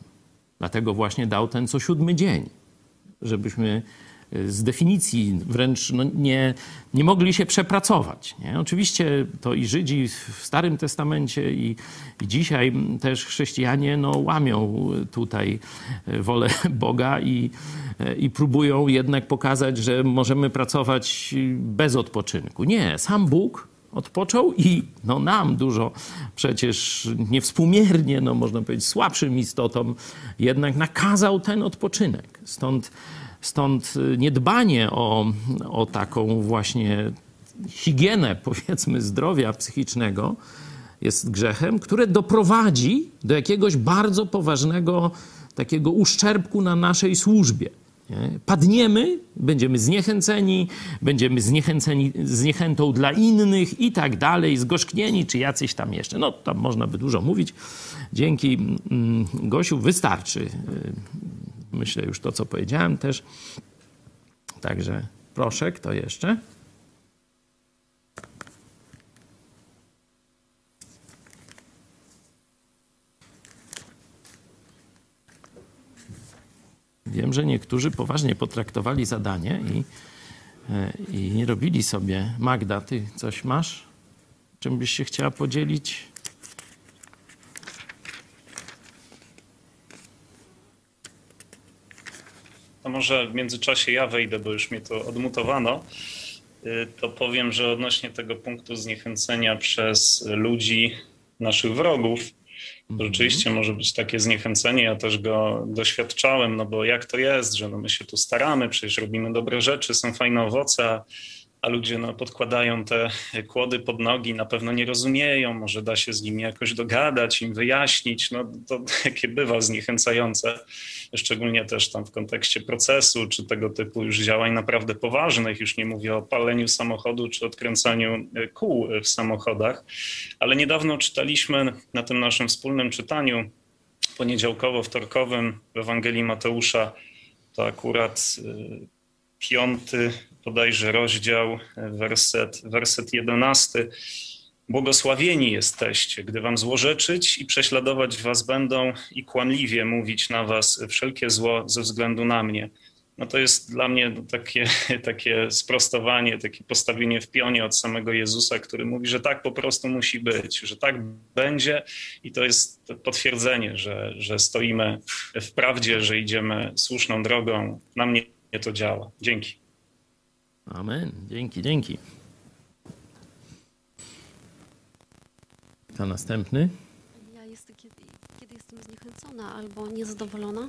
Dlatego właśnie dał ten co siódmy dzień, żebyśmy z definicji wręcz no, nie, nie mogli się przepracować. Nie? Oczywiście to i Żydzi w Starym Testamencie i, i dzisiaj też chrześcijanie no, łamią tutaj wolę Boga i, i próbują jednak pokazać, że możemy pracować bez odpoczynku. Nie, sam Bóg odpoczął i no, nam dużo przecież niewspółmiernie, no, można powiedzieć, słabszym istotom jednak nakazał ten odpoczynek. Stąd, stąd niedbanie o, o taką właśnie higienę, powiedzmy, zdrowia psychicznego jest grzechem, które doprowadzi do jakiegoś bardzo poważnego takiego uszczerbku na naszej służbie. Nie? Padniemy, będziemy zniechęceni, będziemy zniechęceni zniechętą dla innych i tak dalej, zgorzknieni, czy jacyś tam jeszcze. No, tam można by dużo mówić. Dzięki mm, Gosiu wystarczy. Myślę już to, co powiedziałem też. Także proszę, kto jeszcze? Wiem, że niektórzy poważnie potraktowali zadanie i, e, i robili sobie. Magda, ty coś masz? Czym byś się chciała podzielić? To może w międzyczasie ja wejdę, bo już mnie to odmutowano. Y, to powiem, że odnośnie tego punktu zniechęcenia przez ludzi, naszych wrogów, to rzeczywiście może być takie zniechęcenie. Ja też go doświadczałem, no bo jak to jest, że no my się tu staramy, przecież robimy dobre rzeczy, są fajne owoce, a ludzie no, podkładają te kłody pod nogi, na pewno nie rozumieją, może da się z nimi jakoś dogadać, im wyjaśnić. No to jakie bywa zniechęcające, szczególnie też tam w kontekście procesu, czy tego typu już działań naprawdę poważnych. Już nie mówię o paleniu samochodu, czy odkręcaniu kół w samochodach, ale niedawno czytaliśmy na tym naszym wspólnym czytaniu poniedziałkowo-wtorkowym w Ewangelii Mateusza, to akurat piąty bodajże rozdział, werset, werset jedenasty. Błogosławieni jesteście, gdy wam złorzeczyć i prześladować was będą i kłamliwie mówić na was wszelkie zło ze względu na mnie. No to jest dla mnie takie, takie sprostowanie, takie postawienie w pionie od samego Jezusa, który mówi, że tak po prostu musi być, że tak będzie i to jest potwierdzenie, że, że stoimy w prawdzie, że idziemy słuszną drogą. Na mnie to działa. Dzięki. Amen. Dzięki, dzięki. Kto następny? Ja jest, kiedy, kiedy jestem zniechęcona albo niezadowolona,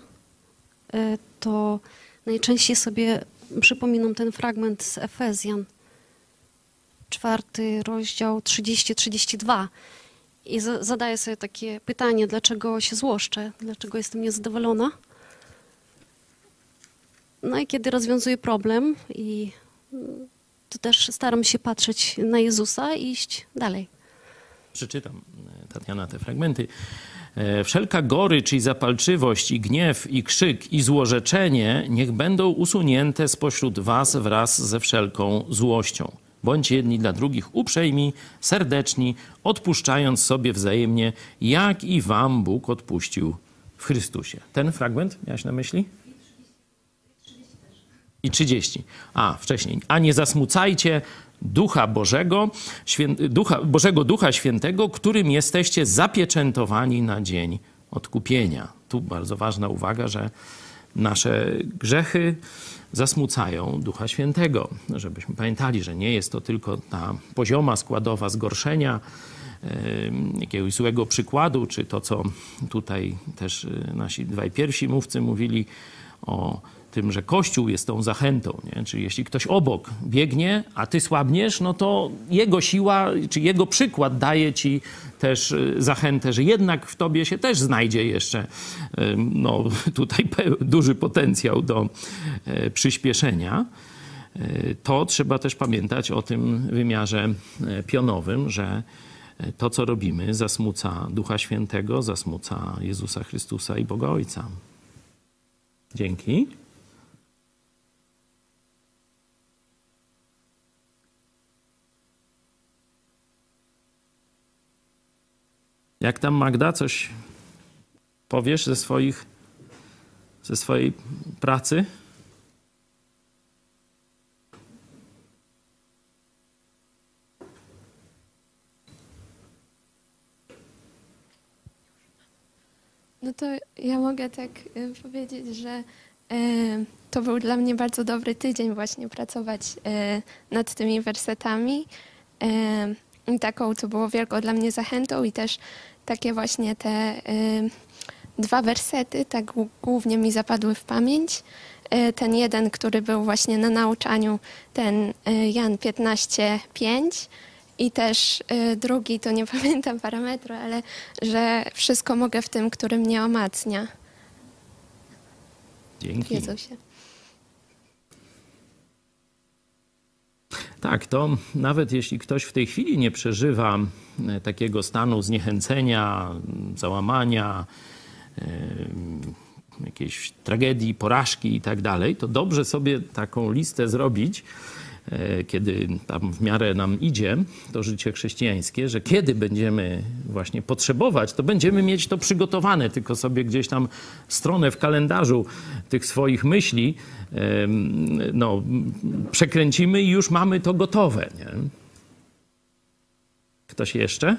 e, to najczęściej sobie przypominam ten fragment z Efezjan, czwarty rozdział 30-32 i zadaję sobie takie pytanie, dlaczego się złoszczę, dlaczego jestem niezadowolona. No i kiedy rozwiązuję problem i to też staram się patrzeć na Jezusa i iść dalej. Przeczytam, e, Tatiana, te fragmenty. E, wszelka gorycz i zapalczywość, i gniew, i krzyk, i złorzeczenie niech będą usunięte spośród was wraz ze wszelką złością. Bądźcie jedni dla drugich uprzejmi, serdeczni, odpuszczając sobie wzajemnie, jak i wam Bóg odpuścił w Chrystusie. Ten fragment miałeś na myśli? I 30. A, wcześniej. A nie zasmucajcie Ducha Bożego, Ducha, Bożego Ducha Świętego, którym jesteście zapieczętowani na dzień odkupienia. Tu bardzo ważna uwaga, że nasze grzechy zasmucają Ducha Świętego. Żebyśmy pamiętali, że nie jest to tylko ta pozioma składowa zgorszenia, jakiegoś złego przykładu, czy to, co tutaj też y, nasi dwaj pierwsi mówcy mówili o tym, że Kościół jest tą zachętą. Nie? Czyli jeśli ktoś obok biegnie, a ty słabniesz, no to jego siła, czy jego przykład daje ci też y, zachętę, że jednak w tobie się też znajdzie jeszcze no, tutaj duży potencjał do e, przyspieszenia. E, to trzeba też pamiętać o tym wymiarze e, pionowym, że to, co robimy, zasmuca Ducha Świętego, zasmuca Jezusa Chrystusa i Boga Ojca. Dzięki. Jak tam Magda coś powiesz ze swoich ze swojej pracy? No to ja mogę tak y, powiedzieć, że y, to był dla mnie bardzo dobry tydzień właśnie pracować y, nad tymi wersetami. I taką to było wielką dla mnie zachętą i też takie właśnie te y, dwa wersety tak głó- głównie mi zapadły w pamięć. Y, Ten jeden, który był właśnie na nauczaniu, ten y, Jan 15:5 i też drugi, to nie pamiętam parametru, ale że wszystko mogę w tym, który mnie omacnia. Dzięki. Jezusie. Tak, to nawet jeśli ktoś w tej chwili nie przeżywa e, takiego stanu zniechęcenia, załamania, em, jakiejś tragedii, porażki i tak dalej, to dobrze sobie taką listę zrobić, e, kiedy tam w miarę nam idzie to życie chrześcijańskie, że kiedy będziemy właśnie potrzebować, to będziemy mieć to przygotowane, tylko sobie gdzieś tam stronę w kalendarzu tych swoich myśli no, przekręcimy i już mamy to gotowe. Nie? Ktoś jeszcze?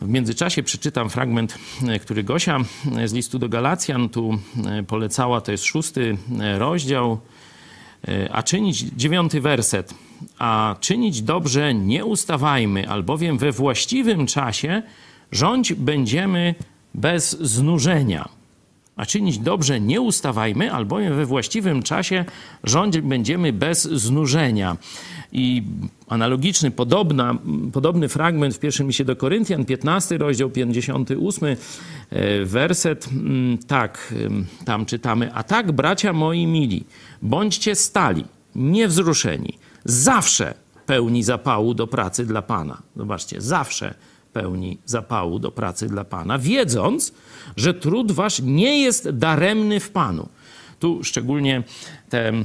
W międzyczasie przeczytam fragment, e, który Gosia e, z listu do Galacjan tu e, polecała. To jest szósty e, rozdział. E, A czynić, dziewiąty werset. A czynić dobrze nie ustawajmy, albowiem we właściwym czasie rządź będziemy bez znużenia. A czynić dobrze nie ustawajmy, albowiem we właściwym czasie rządzić będziemy bez znużenia. I analogiczny, podobna, podobny fragment w pierwszym liście do Koryntian, 15 rozdział, 58 e, werset, mm, tak, tam czytamy, a tak bracia moi mili, bądźcie stali, niewzruszeni, zawsze pełni zapału do pracy dla Pana. Zobaczcie, zawsze pełni zapału do pracy dla Pana, wiedząc, że trud wasz nie jest daremny w Panu. Tu szczególnie te, mm,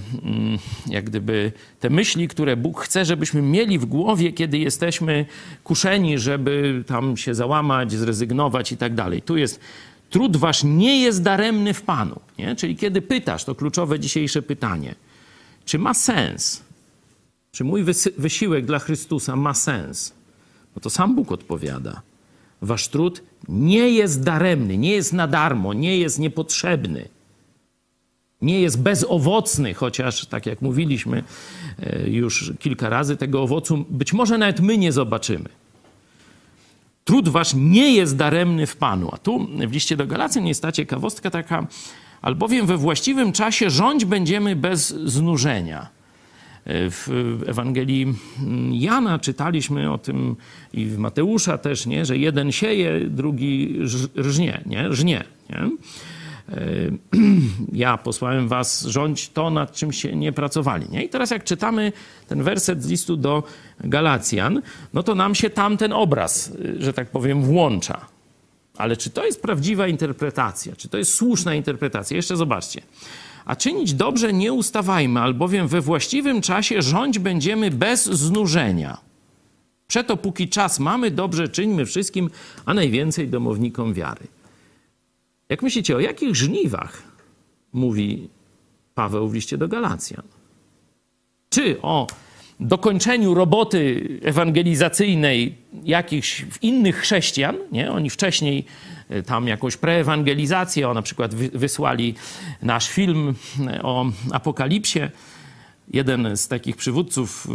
jak gdyby, te myśli, które Bóg chce, żebyśmy mieli w głowie, kiedy jesteśmy kuszeni, żeby tam się załamać, zrezygnować i tak dalej. Tu jest trud wasz nie jest daremny w Panu. Nie? Czyli kiedy pytasz, to kluczowe dzisiejsze pytanie, czy ma sens? Czy mój wysiłek dla Chrystusa ma sens? No to sam Bóg odpowiada. Wasz trud nie jest daremny, nie jest na darmo, nie jest niepotrzebny. Nie jest bezowocny, chociaż, tak jak mówiliśmy e, już kilka razy, tego owocu być może nawet my nie zobaczymy. Trud wasz nie jest daremny w Panu. A tu w liście do Galacjan jest ta ciekawostka taka, albowiem we właściwym czasie rządź będziemy bez znużenia. W Ewangelii Jana czytaliśmy o tym i w Mateusza też, nie? że jeden sieje, drugi rżnie, nie? Żnie, nie? E, Ja posłałem was rządź to, nad czym się nie pracowali. Nie? I teraz jak czytamy ten werset z listu do Galacjan, no to nam się tam ten obraz, że tak powiem, włącza. Ale czy to jest prawdziwa interpretacja? Czy to jest słuszna interpretacja? Jeszcze zobaczcie. A czynić dobrze nie ustawajmy, albowiem we właściwym czasie rządź będziemy bez znużenia. Przeto póki czas mamy, dobrze czyńmy wszystkim, a najwięcej domownikom wiary. Jak myślicie, o jakich żniwach mówi Paweł w liście do Galacjan? Czy o dokończeniu roboty ewangelizacyjnej jakichś innych chrześcijan, nie? Oni wcześniej y, tam jakąś preewangelizację, o na przykład wy- wysłali nasz film y, o apokalipsie. Jeden z takich przywódców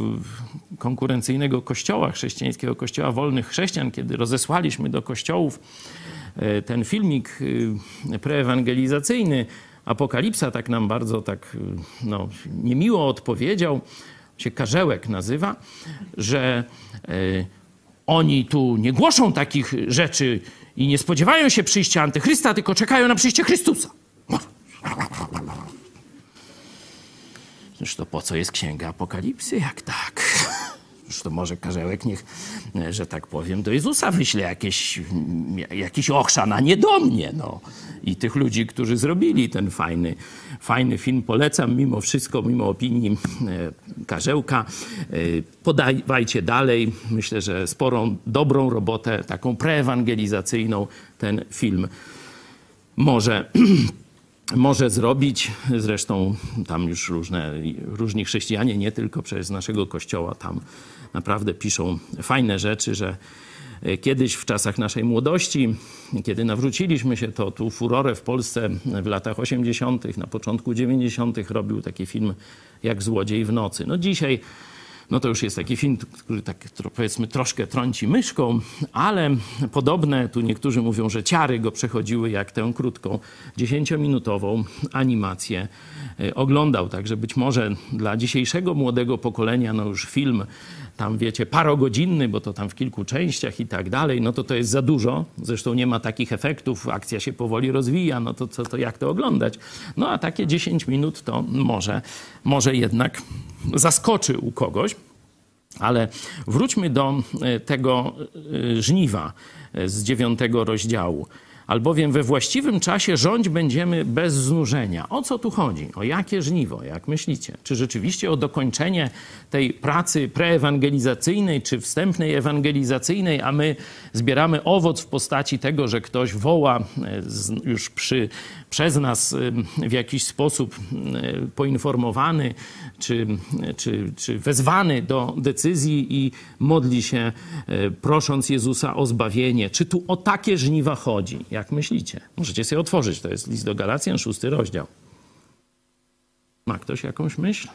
y, konkurencyjnego kościoła, chrześcijańskiego kościoła wolnych chrześcijan, kiedy rozesłaliśmy do kościołów e, ten filmik preewangelizacyjny, Apokalipsa, tak nam bardzo tak no, niemiło odpowiedział, się Karzełek nazywa, że e, oni tu nie głoszą takich rzeczy i nie spodziewają się przyjścia antychrysta, tylko czekają na przyjście Chrystusa. To po co jest księga Apokalipsy, jak tak? Cóż to może Karzełek niech, e, że tak powiem, do Jezusa wyśle jakieś, jakiś ochrzan, a nie do mnie, no. I tych ludzi, którzy zrobili ten fajny, fajny film, polecam mimo wszystko, mimo opinii e, Karzełka. E, Podawajcie dalej. Myślę, że sporą, dobrą robotę, taką preewangelizacyjną ten film może może zrobić. Zresztą tam już różne, różni chrześcijanie, nie tylko przez naszego kościoła, tam naprawdę piszą fajne rzeczy, że e, kiedyś w czasach naszej młodości, kiedy nawróciliśmy się, to tu furorę w Polsce w latach 80., na początku 90. robił taki film jak Złodziej w nocy. No dzisiaj no to już jest taki film, który tak powiedzmy troszkę trąci myszką, ale podobne, tu niektórzy mówią, że ciary go przechodziły jak tę krótką, dziesięciominutową animację e, oglądał. Także być może dla dzisiejszego młodego pokolenia, no już film tam wiecie, parogodzinny, bo to tam w kilku częściach i tak dalej, no to to jest za dużo. Zresztą nie ma takich efektów, akcja się powoli rozwija, no to, to, to jak to oglądać? No a takie 10 minut to może, może jednak zaskoczy u kogoś. Ale wróćmy do e, tego e, żniwa e, z dziewiątego rozdziału. Albowiem we właściwym czasie rządź będziemy bez znużenia. O co tu chodzi? O jakie żniwo, jak myślicie? Czy rzeczywiście o dokończenie tej pracy preewangelizacyjnej, czy wstępnej ewangelizacyjnej, a my zbieramy owoc w postaci tego, że ktoś woła już przy przez nas w jakiś sposób poinformowany czy, czy, czy wezwany do decyzji i modli się, e, prosząc Jezusa o zbawienie. Czy tu o takie żniwa chodzi? Jak myślicie? Możecie sobie otworzyć. To jest list do Galacjan, szósty rozdział. Ma ktoś jakąś myśl?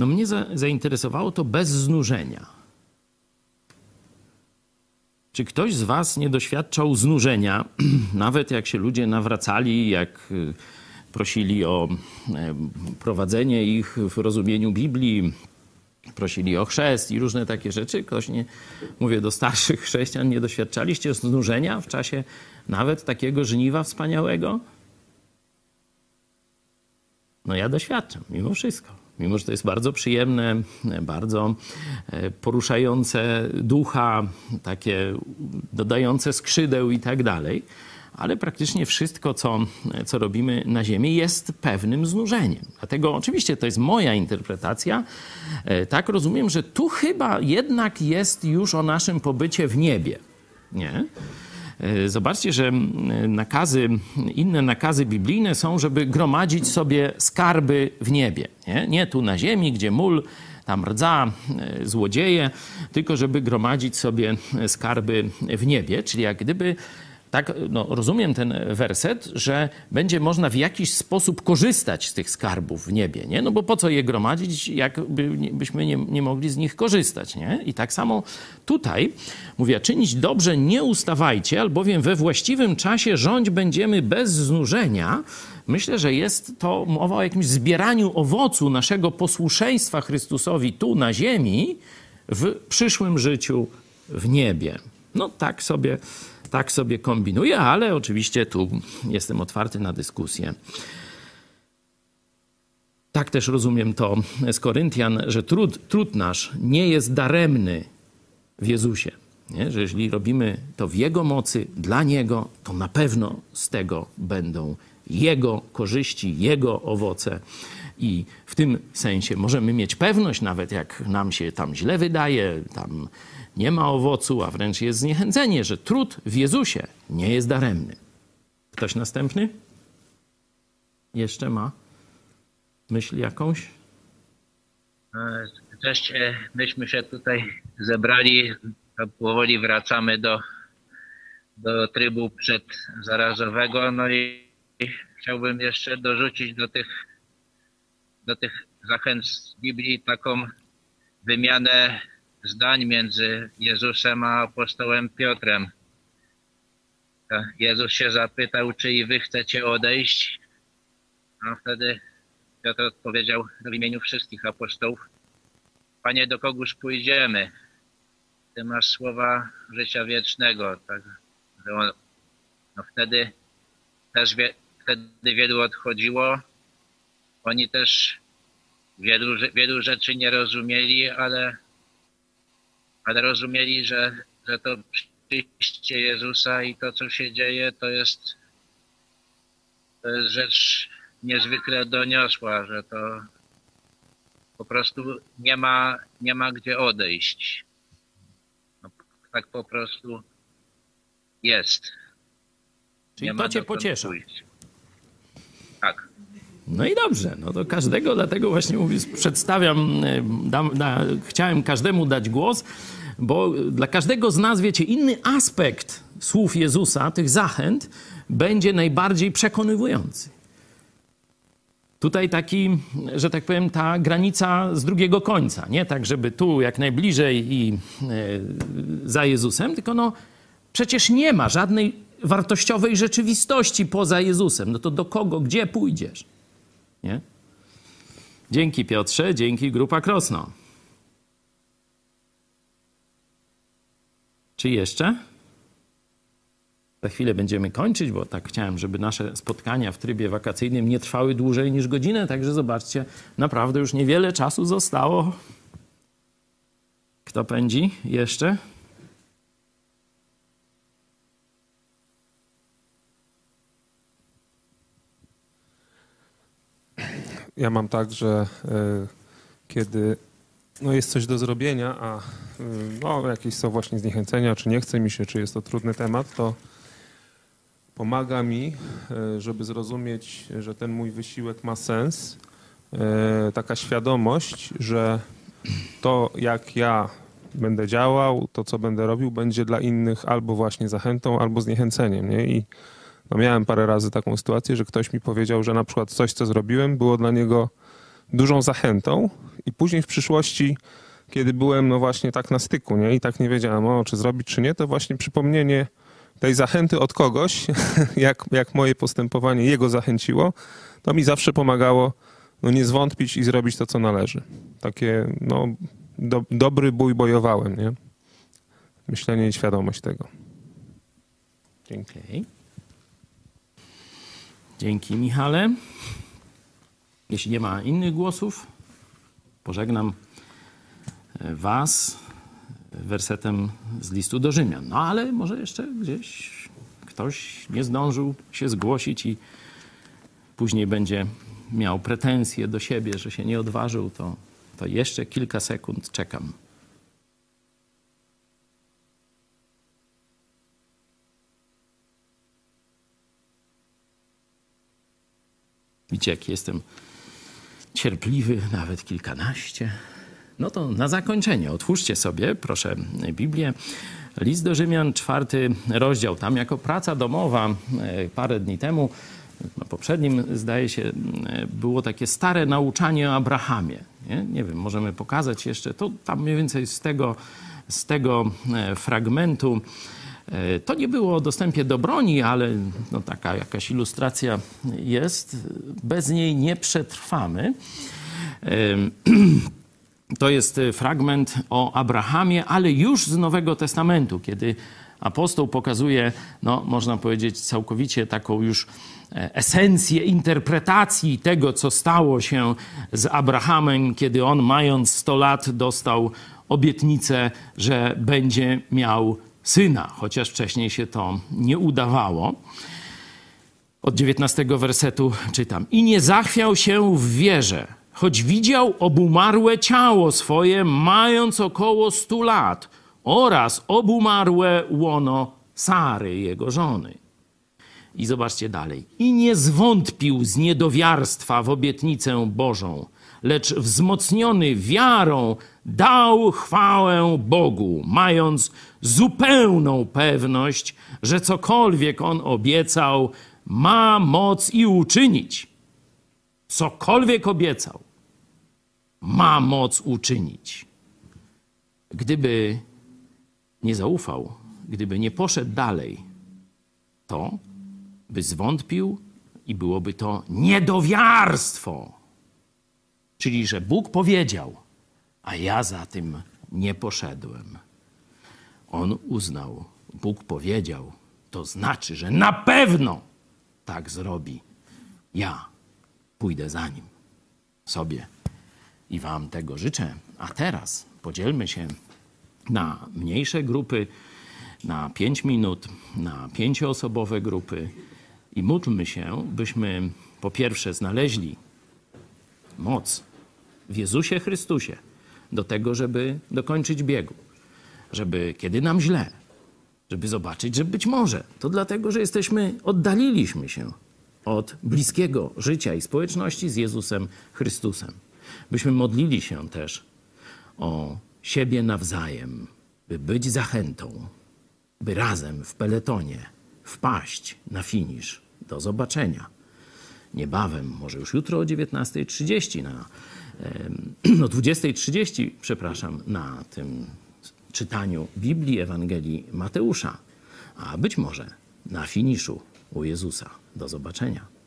No mnie za, zainteresowało to bez znużenia. Czy ktoś z Was nie doświadczał znużenia, nawet jak się ludzie nawracali, jak y, prosili o e, prowadzenie ich w rozumieniu Biblii, prosili o chrzest i różne takie rzeczy? Ktoś nie, mówię do starszych chrześcijan, nie doświadczaliście znużenia w czasie nawet takiego żniwa wspaniałego? No ja doświadczam, mimo wszystko mimo że to jest bardzo przyjemne, bardzo e, poruszające ducha, takie dodające skrzydeł i tak dalej. Ale praktycznie wszystko, co, co robimy na Ziemi, jest pewnym znużeniem. Dlatego oczywiście to jest moja interpretacja. E, tak rozumiem, że tu chyba jednak jest już o naszym pobycie w niebie. Nie? E, zobaczcie, że nakazy, inne nakazy biblijne są, żeby gromadzić sobie skarby w niebie. Nie, nie tu na ziemi, gdzie mól, tam rdza, e, złodzieje, tylko żeby gromadzić sobie skarby w niebie. Czyli jak gdyby tak no, rozumiem ten werset, że będzie można w jakiś sposób korzystać z tych skarbów w niebie, nie? No bo po co je gromadzić, jakbyśmy nie, nie mogli z nich korzystać, nie? I tak samo tutaj mówię, czynić dobrze nie ustawajcie, albowiem we właściwym czasie rządź będziemy bez znużenia. Myślę, że jest to mowa o jakimś zbieraniu owocu naszego posłuszeństwa Chrystusowi tu na ziemi, w przyszłym życiu w niebie. No tak sobie tak sobie kombinuję, ale oczywiście tu jestem otwarty na dyskusję. Tak też rozumiem to z Koryntian, że trud, trud nasz nie jest daremny w Jezusie. Nie? Że jeśli robimy to w Jego mocy, dla Niego, to na pewno z tego będą Jego korzyści, Jego owoce. I w tym sensie możemy mieć pewność, nawet jak nam się tam źle wydaje, tam nie ma owocu, a wręcz jest zniechęcenie, że trud w Jezusie nie jest daremny. Ktoś następny? Jeszcze ma myśl jakąś? Cześć, e, myśmy się tutaj zebrali, powoli wracamy do, do trybu przedzarazowego, no i chciałbym jeszcze dorzucić do tych, do tych zachęt z Biblii taką wymianę zdań między Jezusem a apostołem Piotrem. Jezus się zapytał, czy i wy chcecie odejść? A wtedy Piotr odpowiedział w imieniu wszystkich apostołów, Panie, do kogóż pójdziemy? Ty masz słowa życia wiecznego. Tak, on, no wtedy też wie, wtedy wielu odchodziło. Oni też wielu, wielu rzeczy nie rozumieli, ale ale rozumieli, że, że to przyjście Jezusa i to, co się dzieje, to jest, to jest rzecz niezwykle doniosła, że to po prostu nie ma, nie ma gdzie odejść. No, tak po prostu jest. Czyli Nie to cię pociesza. pójść. Tak. No i dobrze, no to każdego, dlatego właśnie mówię, przedstawiam, e, dam, da, chciałem każdemu dać głos, bo dla każdego z nas, wiecie, inny aspekt słów Jezusa, tych zachęt, będzie najbardziej przekonywujący. Tutaj taki, że tak powiem, ta granica z drugiego końca. Nie tak, żeby tu jak najbliżej i e, za Jezusem, tylko no przecież nie ma żadnej wartościowej rzeczywistości poza Jezusem. No to do kogo, gdzie pójdziesz? Nie? Dzięki Piotrze, dzięki Grupa Krosno. Czy jeszcze? Za chwilę będziemy kończyć, bo tak chciałem, żeby nasze spotkania w trybie wakacyjnym nie trwały dłużej niż godzinę, także zobaczcie, naprawdę już niewiele czasu zostało. Kto pędzi jeszcze? Ja mam tak, że y, kiedy no jest coś do zrobienia, a y, no, jakieś są właśnie zniechęcenia, czy nie chce mi się, czy jest to trudny temat, to pomaga mi, y, żeby zrozumieć, że ten mój wysiłek ma sens. Taka świadomość, że to jak ja będę działał, to co będę robił, będzie dla innych albo właśnie zachętą, albo zniechęceniem. Nie? I no miałem parę razy taką sytuację, że ktoś mi powiedział, że na przykład coś, co zrobiłem, było dla niego dużą zachętą i później w przyszłości, kiedy byłem no właśnie tak na styku nie? i tak nie wiedziałem, o, czy zrobić, czy nie, to właśnie przypomnienie tej zachęty od kogoś, jak, jak moje postępowanie jego zachęciło, to mi zawsze pomagało no, nie zwątpić i zrobić to, co należy. Takie, no, do, dobry bój bojowałem, nie? Myślenie i świadomość tego. Dzięki. Okej. Dzięki, Michale. Jeśli nie ma innych głosów, pożegnam e, Was wersetem z listu do Rzymian. No ale może jeszcze gdzieś ktoś nie zdążył się zgłosić i później będzie miał pretensje do siebie, że się nie odważył, to, to jeszcze kilka sekund czekam. Widzicie, jak jestem cierpliwy, nawet kilkanaście. No to na zakończenie otwórzcie sobie, proszę, Biblię. List do Rzymian, czwarty rozdział. Tam jako praca domowa e, parę dni temu, na poprzednim zdaje się, e, było takie stare nauczanie o Abrahamie. Nie, nie wiem, możemy pokazać jeszcze. To tam mniej więcej z tego, z tego e, fragmentu. E, To nie było o dostępie do broni, ale no taka jakaś ilustracja jest. Bez niej nie przetrwamy. To jest e, fragment o Abrahamie, ale już z Nowego Testamentu, kiedy apostoł pokazuje, no, można powiedzieć, całkowicie taką już e, esencję interpretacji tego, co stało się z Abrahamem, kiedy on, mając 100 lat, dostał obietnicę, że będzie miał syna, chociaż wcześniej się to nie udawało. Od 19 wersetu czytam. I nie zachwiał się w wierze, choć widział obumarłe ciało swoje, mając około 100 lat, oraz obumarłe łono Sary, jego żony. I zobaczcie dalej. I nie zwątpił z niedowiarstwa w obietnicę Bożą, lecz wzmocniony wiarą dał chwałę Bogu, mając zupełną pewność, że cokolwiek on obiecał, ma moc i uczynić. Cokolwiek obiecał, ma moc uczynić. Gdyby nie zaufał, gdyby nie poszedł dalej, to by zwątpił i byłoby to niedowiarstwo. Czyli, że Bóg powiedział, a ja za tym nie poszedłem. On uznał, Bóg powiedział, to znaczy, że na pewno tak zrobi. Ja pójdę za nim sobie i Wam tego życzę. A teraz podzielmy się na mniejsze grupy, na pięć minut, na pięcioosobowe grupy i módlmy się, byśmy po pierwsze znaleźli moc w Jezusie Chrystusie do tego, żeby dokończyć biegu, żeby kiedy nam źle, żeby zobaczyć, że być może to dlatego, że jesteśmy, oddaliliśmy się od bliskiego życia i społeczności z Jezusem Chrystusem. Byśmy modlili się też o siebie nawzajem, by być zachętą, by razem w peletonie wpaść na finisz. Do zobaczenia. Niebawem, może już jutro o 19.30, na, em, o 20.30, przepraszam, na tym czytaniu Biblii Ewangelii Mateusza, a być może na finiszu u Jezusa. Do zobaczenia.